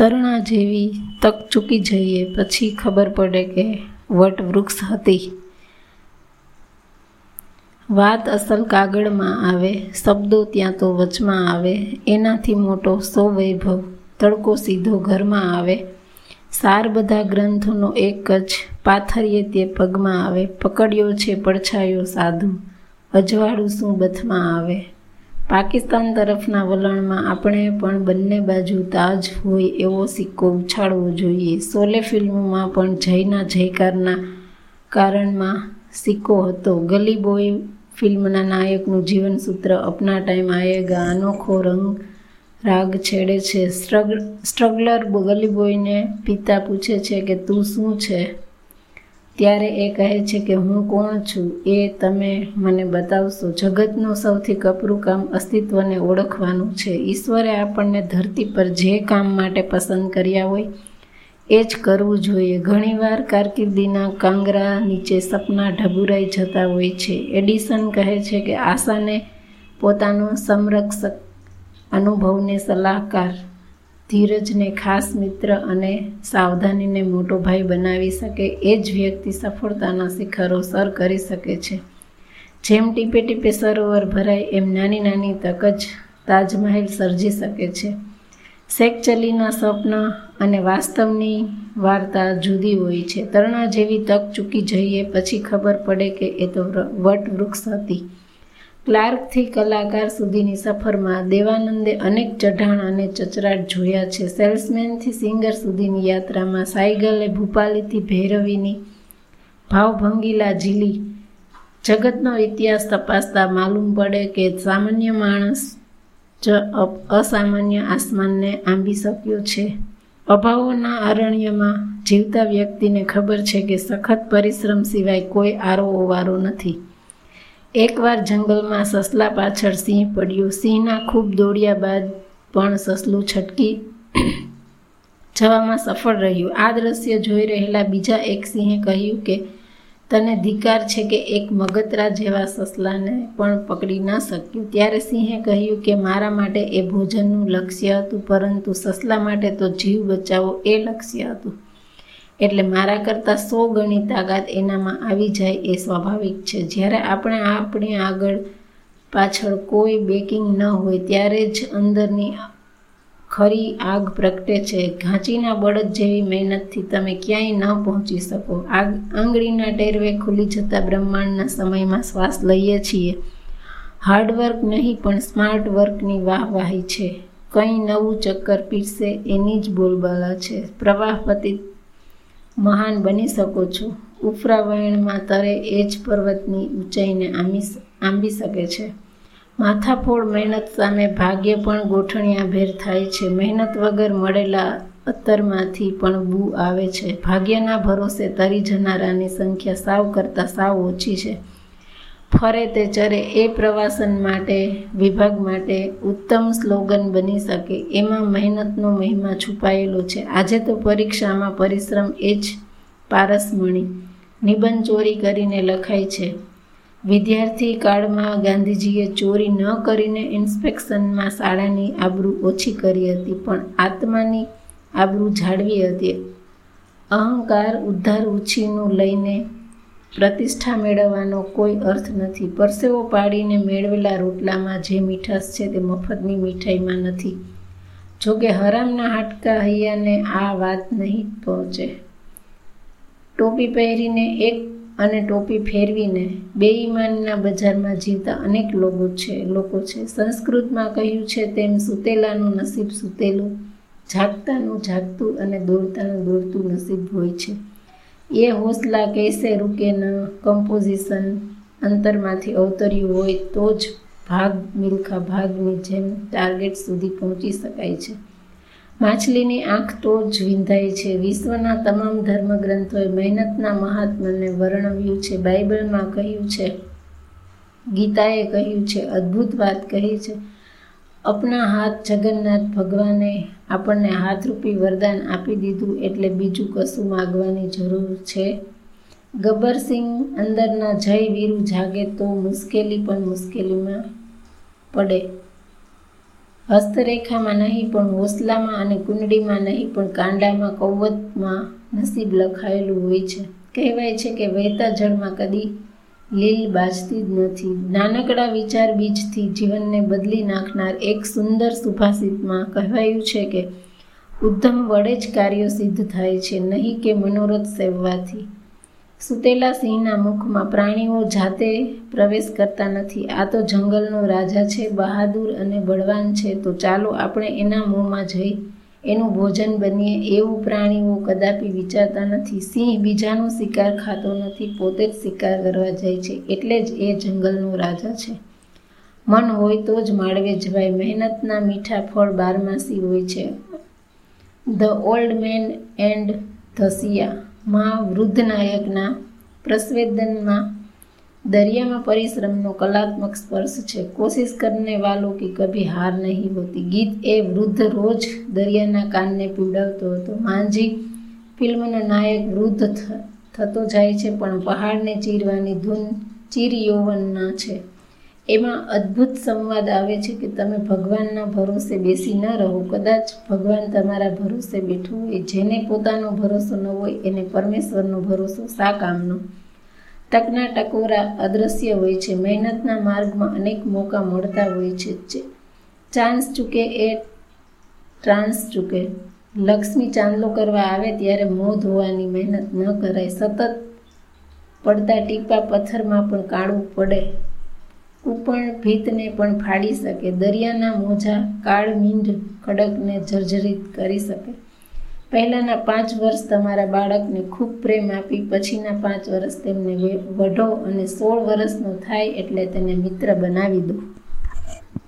તરણા જેવી તક ચૂકી જઈએ, પછી ખબર પડે કે વટ વૃક્ષ હતી. વાત અસલ કાગળમાં આવે, શબ્દો ત્યાં તો વચમાં આવે, એનાથી મોટો સો વૈભવ તડકો સીધો ઘરમાં આવે. સાર બધા ગ્રંથોનો એક જ, પાથરીએ તે પગમાં આવે. પકડ્યો છે, પડછાયો સાધુ, અજવાળું શું બથમાં આવે. પાકિસ્તાન તરફના વલણમાં આપણે પણ બંને બાજુ તાજ હોય એવો સિક્કો ઉછાળવો જોઈએ. સોલે ફિલ્મમાં પણ જયના જયકારના કારણમાં સિક્કો હતો. ગલી બોય ફિલ્મના નાયકનું જીવનસૂત્ર અપના ટાઈમ આયેગા. અનોખો રંગ, રાગ છેડે છે. સ્ટ્રગ, સ્ટ્રગલર ગલી બોયને પિતા પૂછે છે કે તું શું છે? ત્યારે એ કહે છે કે હું કોણ છું એ તમે મને બતાવશો. જગતનું સૌથી કપરું કામ અસ્તિત્વને ઓળખવાનું છે. ઈશ્વરે આપણને ધરતી પર જે કામ માટે પસંદ કર્યા હોય એ જ કરવું જોઈએ. ઘણીવાર કારકિર્દીના કાંગરા નીચે સપના ઢબુરાઈ જતા હોય છે. એડિસન કહે છે કે આશાને પોતાનો સંરક્ષક અનુભવને સલાહકાર ધીરજને ખાસ મિત્ર અને સાવધાનીને મોટો ભાઈ બનાવી શકે એ જ વ્યક્તિ સફળતાના શિખરો સર કરી શકે છે. જેમ ટીપે ટીપે સરોવર ભરાય, એમ નાની નાની તક જ તાજમહેલ સર્જી શકે છે. શેખ ચલીના સ્વપ્ન અને વાસ્તવની વાર્તા જુદી હોય છે. તરણા જેવી તક ચૂકી જઈએ, પછી ખબર પડે કે એ તો વટ વૃક્ષ હતી. ક્લાર્કથી કલાકાર સુધીની સફરમાં દેવાનંદે અનેક ચઢાણ અને ચચરાટ જોયા છે. સેલ્સમેનથી સિંગર સુધીની યાત્રામાં સાયગલે ભૂપાલીથી ભૈરવીની ભાવભંગીલા ઝીલી, જગતનો ઇતિહાસ તપાસતા માલુમ પડે કે સામાન્ય માણસ જ અસામાન્ય આસમાનને આંબી શક્યો છે. અભાવોના અરણ્યમાં જીવતા વ્યક્તિને ખબર છે કે સખત પરિશ્રમ સિવાય કોઈ આરો ઓવારો નથી. એકવાર જંગલમાં સસલા પાછળ સિંહ પડ્યું. સિંહના ખૂબ દોડ્યા બાદ પણ સસલું છટકી જવામાં સફળ રહ્યું. આ દ્રશ્ય જોઈ રહેલા બીજા એક સિંહે કહ્યું કે, તને ધિકાર છે કે એક મગતરા જેવા સસલાને પણ પકડી ન શક્યું. ત્યારે સિંહે કહ્યું કે, મારા માટે એ ભોજનનું લક્ષ્ય હતું, પરંતુ સસલા માટે તો જીવ બચાવવો એ લક્ષ્ય હતું. એટલે મારા કરતાં સો ગણી તાકાત એનામાં આવી જાય એ સ્વાભાવિક છે. જ્યારે આપણે આપણે આગળ પાછળ કોઈ બેકિંગ ન હોય, ત્યારે જ અંદરની ખરી આગ પ્રગટે છે. ઘાંચીના બળદ જેવી મહેનતથી તમે ક્યાંય ન પહોંચી શકો. આગ આંગળીના ટેરવે ખુલી જતા બ્રહ્માંડના સમયમાં શ્વાસ લઈએ છીએ. હાર્ડવર્ક નહીં, પણ સ્માર્ટ વર્કની વાહવાહી છે. કંઈ નવું ચક્કર પીરશે એની જ બોલબાલા છે. પ્રવાહ પતિત મહાન બની શકો છો. ઉફરા તરે એ જ પર્વતની ઊંચાઈને આંબી આંબી શકે છે. માથાફોડ મહેનત સામે ભાગ્ય પણ ગોઠણિયાભેર થાય છે. મહેનત વગર મળેલા અત્તરમાંથી પણ બૂ આવે છે. ભાગ્યના ભરોસે તરી જનારાની સંખ્યા સાવ કરતાં સાવ ઓછી છે. ફરે તે ચરે એ પ્રવાસન માટે, વિભાગ માટે ઉત્તમ સ્લોગન બની શકે. એમાં મહેનતનો મહિમા છુપાયેલો છે. આજે તો પરીક્ષામાં પરિશ્રમ એ જ પારસમણી. નિબંધ ચોરી કરીને લખાય છે. વિદ્યાર્થી કાળમાં ગાંધીજીએ ચોરી ન કરીને ઇન્સ્પેક્શનમાં શાળાની આબરૂ ઓછી કરી હતી, પણ આત્માની આબરૂ જાળવી હતી. અહંકાર ઉદ્ધાર ઉછીનું લઈને પ્રતિષ્ઠા મેળવવાનો કોઈ અર્થ નથી. પરસેવો પાડીને મેળવેલા રોટલામાં જે મીઠાશ છે તે મફતની મીઠાઈમાં નથી. જોકે હરામના હાટકા હૈયાને આ વાત નહીં પહોંચે. ટોપી પહેરીને એક અને ટોપી ફેરવીને બેઈમાનના બજારમાં જીવતા અનેક લોકો છે લોકો છે. સંસ્કૃતમાં કહ્યું છે તેમ સુતેલાનું નસીબ સુતેલું, જાગતાનું જાગતું અને દોડતાનું દોડતું નસીબ હોય છે. એ હોસલા કૈસે રૂકે ન? કમ્પોઝિશન અંતરમાંથી અવતર્યું હોય તો જ ભાગ મિલ્ખા ભાગની જેમ ટાર્ગેટ સુધી પહોંચી શકાય છે. માછલીની આંખ તો જ વિંધાય છે. વિશ્વના તમામ ધર્મગ્રંથોએ મહેનતના મહાત્માને વર્ણવ્યું છે. બાઇબલમાં કહ્યું છે, ગીતાએ કહ્યું છે, અદ્ભુત વાત કહી છે. અપના હાથ જગન્નાથ ભગવાને આપણને હાથરૂપી વરદાન આપી દીધું એટલે બીજું કશું માગવાની જરૂર છે? ગબ્બરસિંહ અંદરના જય વીરુ જાગે તો મુશ્કેલી પણ મુશ્કેલીમાં પડે. હસ્તરેખામાં નહીં પણ હોસલામાં અને કુંડળીમાં નહીં પણ કાંડામાં, કૌવતમાં નસીબ લખાયેલું હોય છે. કહેવાય છે કે વહેતા જળમાં કદી લીલ બાજતી જ નથી. નાનકડા વિચાર બીજથી જીવનને બદલી નાખનાર એક સુંદર સુભાષિતમાં કહેવાયું છે કે, ઉદ્ધમ વડે જ કાર્યો સિદ્ધ થાય છે, નહીં કે મનોરથ સેવવાથી. સુતેલા સિંહના મુખમાં પ્રાણીઓ જાતે પ્રવેશ કરતા નથી. આ તો જંગલનો રાજા છે, બહાદુર અને બળવાન છે. તો ચાલો આપણે એના મોંમાં જઈ એનું ભોજન બનીએ એવું પ્રાણીઓ કદાપી વિચારતા નથી. સિંહ બીજાનો શિકાર ખાતો નથી, પોતે જ શિકાર કરવા જાય છે. એટલે જ એ જંગલનો રાજા છે. મન હોય તો જ માળવે જવાય. મહેનતના મીઠા ફળ બારમાસી હોય છે. The old man and the sea માં વૃદ્ધ નાયકના પ્રસ્વેદનમાં દરિયામાં પરિશ્રમનો કલાત્મક સ્પર્શ છે. કોશિશ કરને વાલો કે કભી હાર નહીં હોતી. ગીત એ વૃદ્ધ રોજ દરિયાના કાનને પીવડાવતો હતો. માંજી ફિલ્મનો નાયક વૃદ્ધ થતો જાય છે, પણ પહાડને ચીરવાની ધૂન ચીર યૌવનના છે. એમાં અદ્ભુત સંવાદ આવે છે કે તમે ભગવાનના ભરોસે બેસી ન રહો. કદાચ ભગવાન તમારા ભરોસે બેઠું હોય. જેને પોતાનો ભરોસો ન હોય, એને પરમેશ્વરનો ભરોસો સા કામનો? તકના ટકોરા અદ્રશ્ય હોય છે. મહેનતના માર્ગમાં અનેક મોકા મળતા હોય છે ચાન્સ ચૂકે એ ટ્રાન્સ ચૂકે. લક્ષ્મી ચાંદલો કરવા આવે ત્યારે મોં ધોવાની મહેનત ન કરાય. સતત પડતા ટીપા પથ્થરમાં પણ કાળું પડે. કૂપણ ભીતને પણ ફાડી શકે. દરિયાના મોજા કાળ મીંઢ ખડકને જર્જરિત કરી શકે. પહેલાંના પાંચ વર્ષ તમારા બાળકને ખૂબ પ્રેમ આપી, પછીના પાંચ વર્ષ તેમને વઢો અને સોળ વર્ષનો થાય એટલે તેને મિત્ર બનાવી દો.